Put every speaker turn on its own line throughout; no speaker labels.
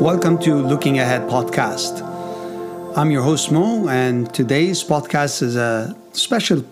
Welcome to Looking Ahead podcast. I'm your host Mo, and today's podcast is a special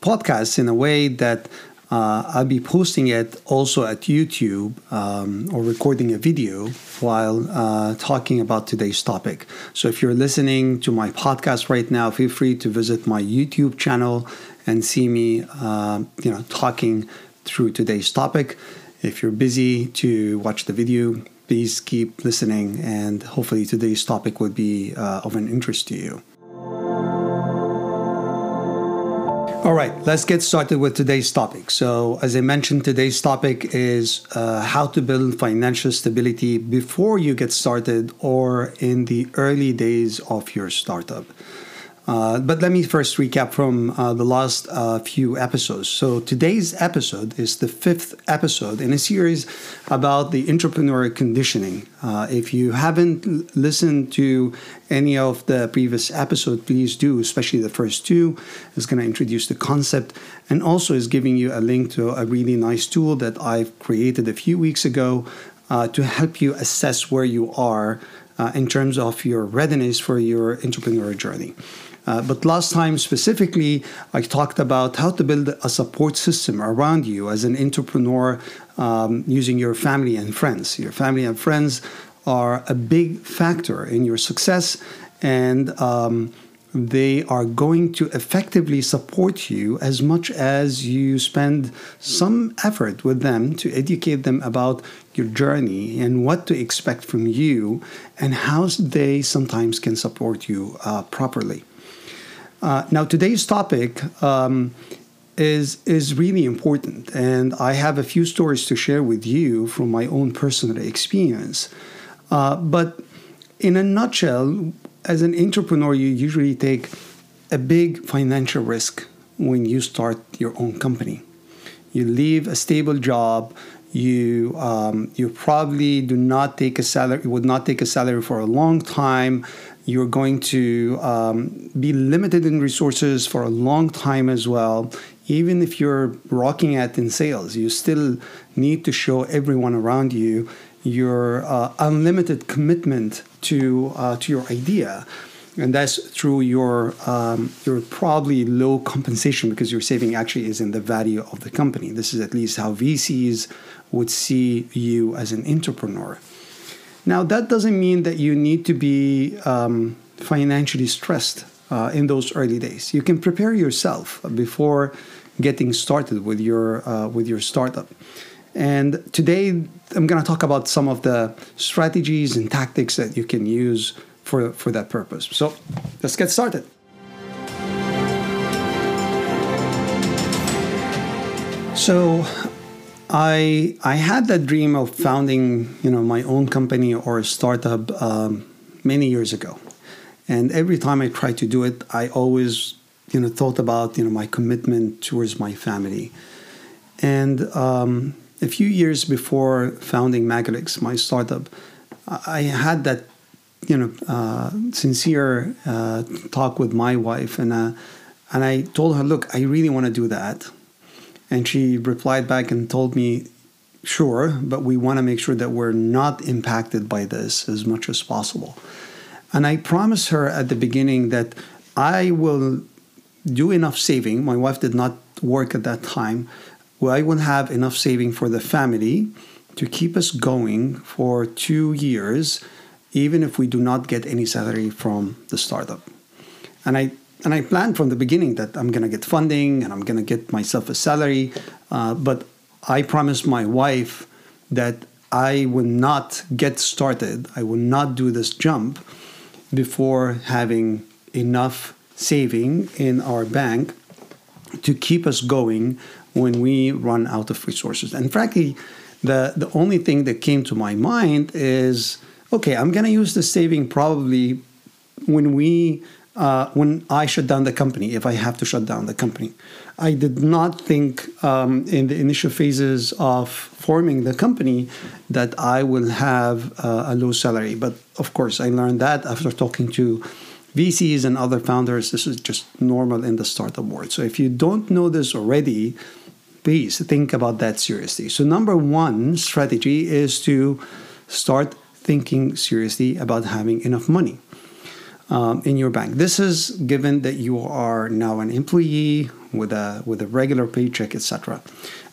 podcast in a way that uh, I'll be posting it also at YouTube um, or recording a video while uh, talking about today's topic. So if you're listening to my podcast right now, feel free to visit my YouTube channel and see me, uh, you know, talking through today's topic. If you're busy to watch the video, please keep listening, and hopefully today's topic would be uh, of an interest to you. All right, let's get started with today's topic. So, as I mentioned, today's topic is uh, how to build financial stability before you get started or in the early days of your startup. Uh, but let me first recap from uh, the last uh, few episodes. So, today's episode is the fifth episode in a series about the entrepreneurial conditioning. Uh, if you haven't l- listened to any of the previous episodes, please do, especially the first two. It's going to introduce the concept and also is giving you a link to a really nice tool that I've created a few weeks ago uh, to help you assess where you are uh, in terms of your readiness for your entrepreneurial journey. Uh, but last time specifically, I talked about how to build a support system around you as an entrepreneur um, using your family and friends. Your family and friends are a big factor in your success, and um, they are going to effectively support you as much as you spend some effort with them to educate them about your journey and what to expect from you and how they sometimes can support you uh, properly. Uh, now, today's topic um, is is really important, and I have a few stories to share with you from my own personal experience. Uh, but in a nutshell, as an entrepreneur, you usually take a big financial risk when you start your own company. You leave a stable job. You um, you probably do not take a salary. Would not take a salary for a long time you're going to um, be limited in resources for a long time as well. Even if you're rocking at in sales, you still need to show everyone around you your uh, unlimited commitment to uh, to your idea, and that's through your um, your probably low compensation because your saving actually is in the value of the company. This is at least how VCs would see you as an entrepreneur. Now, that doesn't mean that you need to be um, financially stressed uh, in those early days. You can prepare yourself before getting started with your uh, with your startup. And today, I'm going to talk about some of the strategies and tactics that you can use for for that purpose. So, let's get started. So, I I had that dream of founding you know my own company or a startup um, many years ago, and every time I tried to do it, I always you know thought about you know my commitment towards my family, and um, a few years before founding Magalix, my startup, I had that you know uh, sincere uh, talk with my wife, and uh, and I told her, look, I really want to do that and she replied back and told me, sure, but we want to make sure that we're not impacted by this as much as possible. And I promised her at the beginning that I will do enough saving. My wife did not work at that time. Well, I will have enough saving for the family to keep us going for two years, even if we do not get any salary from the startup. And I and I planned from the beginning that I'm to get funding and I'm to get myself a salary. Uh, but I promised my wife that I would not get started, I would not do this jump before having enough saving in our bank to keep us going when we run out of resources. And frankly, the, the only thing that came to my mind is okay, I'm going to use the saving probably when we uh, when I shut down the company, if I have to shut down the company. I did not think um, in the initial phases of forming the company that I will have uh, a low salary. But of course, I learned that after talking to VCs and other founders. This is just normal in the startup world. So if you don't know this already, please think about that seriously. So, number one strategy is to start thinking seriously about having enough money um, in your bank. This is given that you are now an employee with a with a regular paycheck, etc.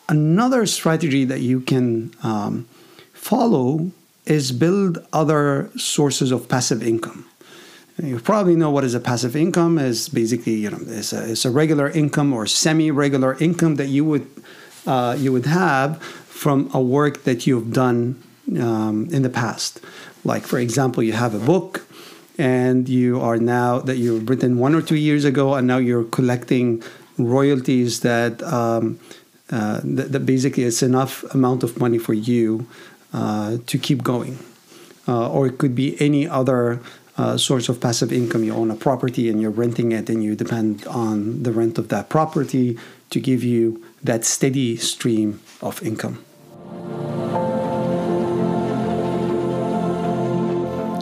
Another strategy that you can um, follow is build other sources of passive income. You probably know what is a passive income is basically you know it's a, it's a regular income or semi-regular income that you would uh, you would have from a work that you've done um, in the past. Like for example, you have a book and you are now that you've written one or two years ago, and now you're collecting royalties that um, uh, that, that, basically it's enough amount of money for you uh, to keep going, uh, or it could be any other uh, source of passive income. You own a property and you're renting it, and you depend on the rent of that property to give you that steady stream of income.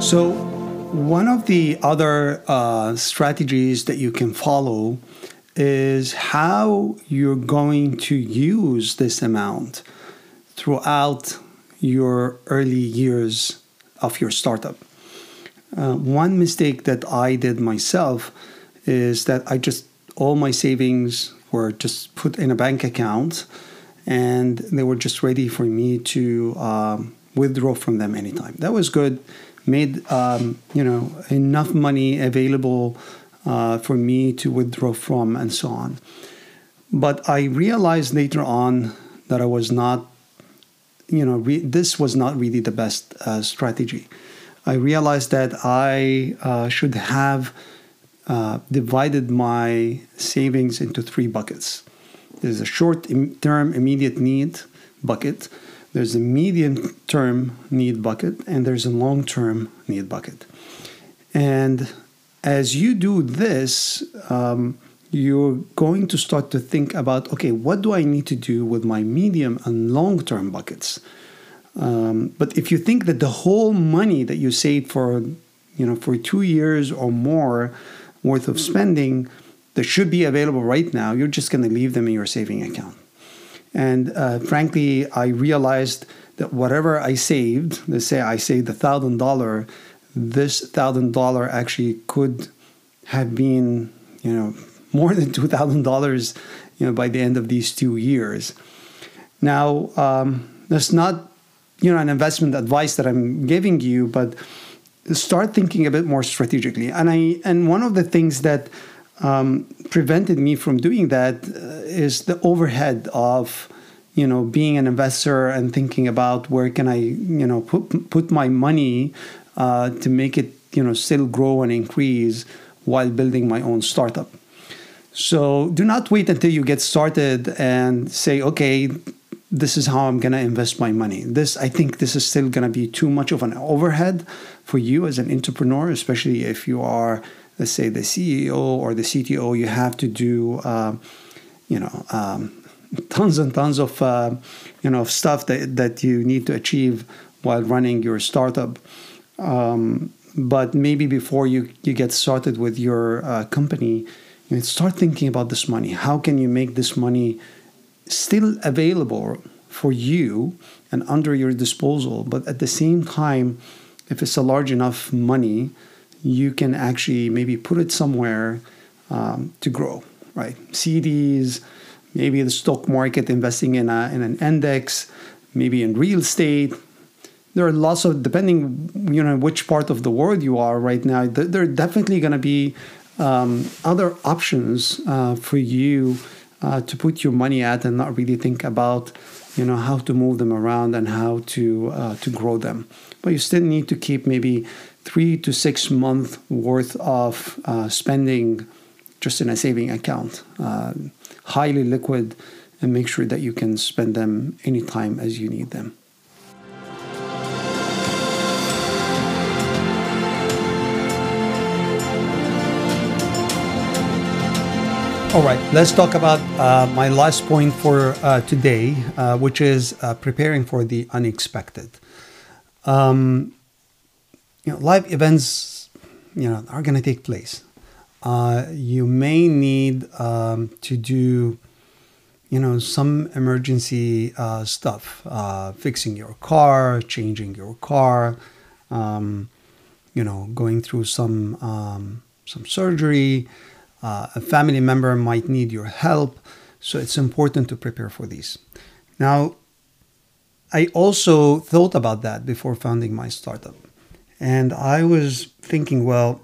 So, one of the other uh, strategies that you can follow is how you're going to use this amount throughout your early years of your startup. Uh, one mistake that I did myself is that I just all my savings were just put in a bank account and they were just ready for me to um, withdraw from them anytime. That was good, made um, you know enough money available uh, for me to withdraw from and so on. But I realized later on that I was not, you know, re- this was not really the best uh, strategy. I realized that I uh, should have uh, divided my savings into three buckets. There's a short term immediate need bucket, there's a medium term need bucket, and there's a long term need bucket. And as you do this, um, you're going to start to think about okay, what do I need to do with my medium and long term buckets? Um, but if you think that the whole money that you saved for, you know, for two years or more worth of spending that should be available right now, you're just going to leave them in your saving account. And uh, frankly, I realized that whatever I saved, let's say I saved a thousand dollar, this thousand dollar actually could have been, you know, more than two thousand dollars, you know, by the end of these two years. Now, um, that's not you know an investment advice that I'm giving you, but start thinking a bit more strategically. And I and one of the things that um, prevented me from doing that uh, is the overhead of you know being an investor and thinking about where can I you know put put my money uh, to make it you know still grow and increase while building my own startup. So do not wait until you get started and say, okay, this is how I'm going to invest my money. This, I think, this is still going to be too much of an overhead for you as an entrepreneur, especially if you are, let's say, the CEO or the CTO. You have to do, uh, you know, um, tons and tons of, uh, you know, stuff that that you need to achieve while running your startup. Um, but maybe before you you get started with your uh, company, you start thinking about this money. How can you make this money still available for you and under your disposal, but at the same time, if it's a large enough money, you can actually maybe put it somewhere um, to grow, right? CDs, maybe the stock market, investing in, a, in an index, maybe in real estate. There are lots of, depending, you know, which part of the world you are right now, there are definitely going to be um, other options uh, for you uh, to put your money at and not really think about you know how to move them around and how to uh, to grow them but you still need to keep maybe three to six month worth of uh, spending just in a saving account uh, highly liquid and make sure that you can spend them anytime as you need them All right, let's talk about uh, my last point for uh, today, uh, which is uh, preparing for the unexpected. Um, you know, live events, you know, are going to take place. Uh, you may need um, to do, you know, some emergency uh, stuff, fixing your car, changing your car, um, you know, going through some um, some surgery. Uh, a family member might need your help, so it's important to prepare for these. Now, I also thought about that before founding my startup, and I was thinking, well,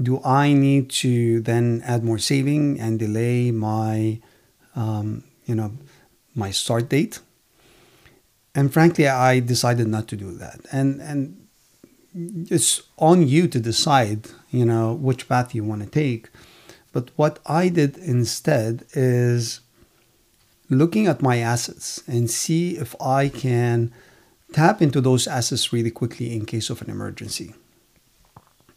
do I need to then add more saving and delay my, um, you know, my start date? And frankly, I decided not to do that. And and it's on you to decide, you know, which path you want to take. But what I did instead is looking at my assets and see if I can tap into those assets really quickly in case of an emergency.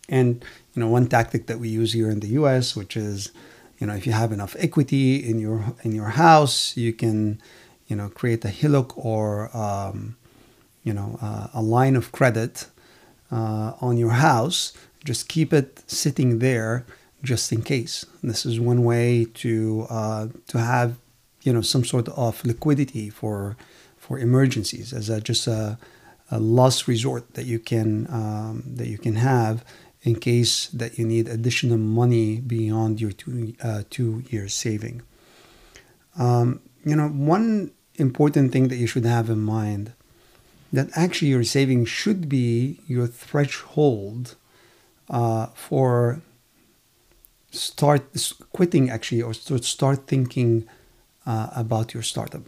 And you know, one tactic that we use here in the U.S., which is, you know, if you have enough equity in your in your house, you can, you know, create a HELOC or, um, you know, uh, a line of credit uh, on your house. Just keep it sitting there just in case. And this is one way to uh, to have, you know, some sort of liquidity for for emergencies as a, just a, a last resort that you can um, that you can have in case that you need additional money beyond your two, uh, two years saving. Um, you know, one important thing that you should have in mind that actually your saving should be your threshold uh, for start quitting actually or start thinking uh, about your startup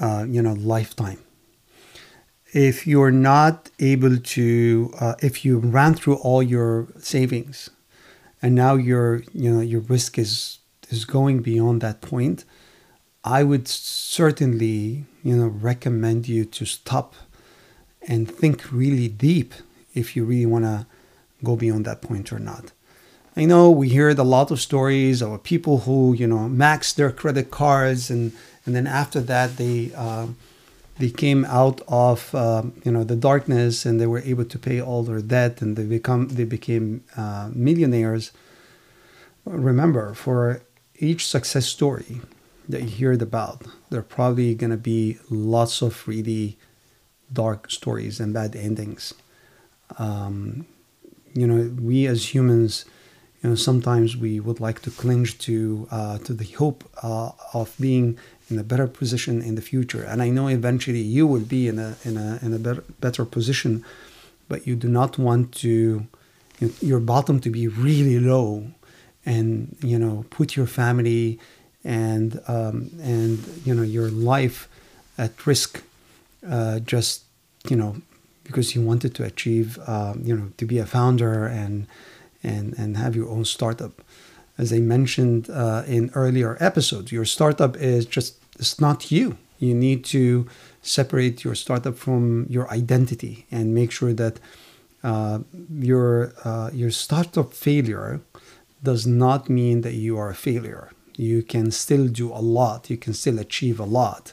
uh, you know lifetime. If you're not able to uh, if you ran through all your savings and now your you know your risk is is going beyond that point i would certainly you know recommend you to stop and think really deep if you really want to go beyond that point or not. I know we heard a lot of stories of people who you know max their credit cards and and then after that they uh, they came out of um, you know the darkness and they were able to pay all their debt and they become they became uh, millionaires. Remember, for each success story that you heard about, there are probably going to be lots of really dark stories and bad endings. Um, you know, we as humans, you know, sometimes we would like to cling to uh, to the hope uh, of being in a better position in the future. And I know eventually you will be in a in a in a better better position, but you do not want to you know, your bottom to be really low, and you know put your family and um, and you know your life at risk, uh, just you know because you wanted to achieve um, you know to be a founder and and and have your own startup as I mentioned uh, in earlier episodes, your startup is just it's not you. You need to separate your startup from your identity and make sure that uh, your uh, your startup failure does not mean that you are a failure. You can still do a lot. You can still achieve a lot,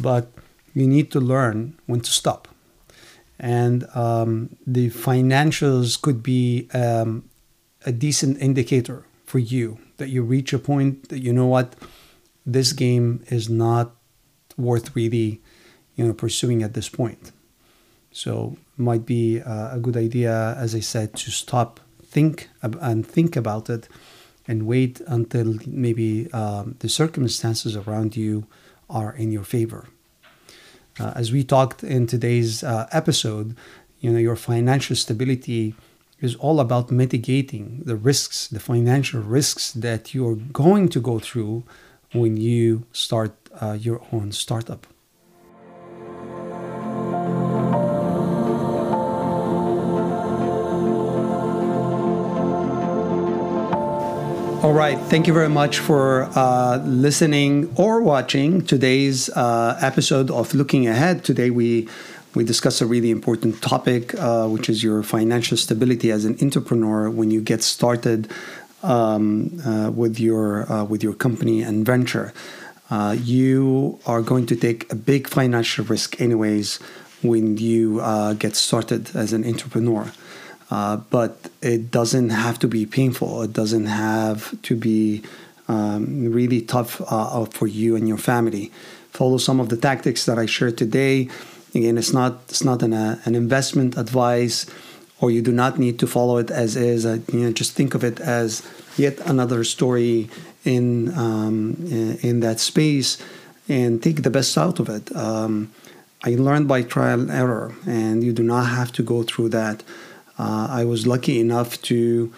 but you need to learn when to stop. And um, the financials could be um, a decent indicator for you that you reach a point that you know what this game is not worth really you know pursuing at this point. So might be uh, a good idea as i said to stop think and think about it and wait until maybe um, the circumstances around you are in your favor. Uh, as we talked in today's uh, episode you know your financial stability is all about mitigating the risks, the financial risks that you're going to go through when you start uh, your own startup. All right. Thank you very much for uh, listening or watching today's uh, episode of Looking Ahead. Today we we discuss a really important topic, uh, which is your financial stability as an entrepreneur when you get started um, uh, with your uh, with your company and venture. Uh, you are going to take a big financial risk, anyways, when you uh, get started as an entrepreneur. Uh, but it doesn't have to be painful. It doesn't have to be um, really tough for you and your family. Follow some of the tactics that I shared today again, it's not it's not an uh, an investment advice, or you do not need to follow it as is. You know, just think of it as yet another story in um, in that space, and take the best out of it. Um, I learned by trial and error, and you do not have to go through that. Uh, I was lucky enough to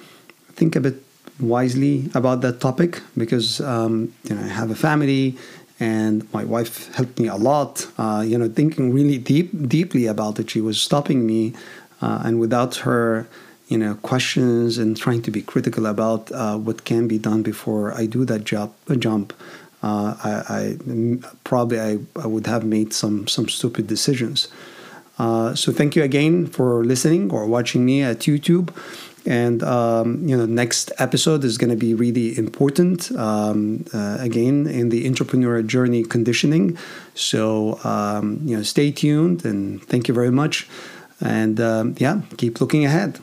think a bit wisely about that topic because um, you know I have a family and my wife helped me a lot. Uh, you know, thinking really deep, deeply about it. She was stopping me, uh, and without her, you know, questions and trying to be critical about uh, what can be done before I do that job, jump. Uh, I, I, probably I, I would have made some some stupid decisions. Uh, so thank you again for listening or watching me at YouTube. And um, you know, next episode is going to be really important. Um, uh, again, in the entrepreneur journey conditioning. So um, you know, stay tuned and thank you very much. And um, yeah, keep looking ahead.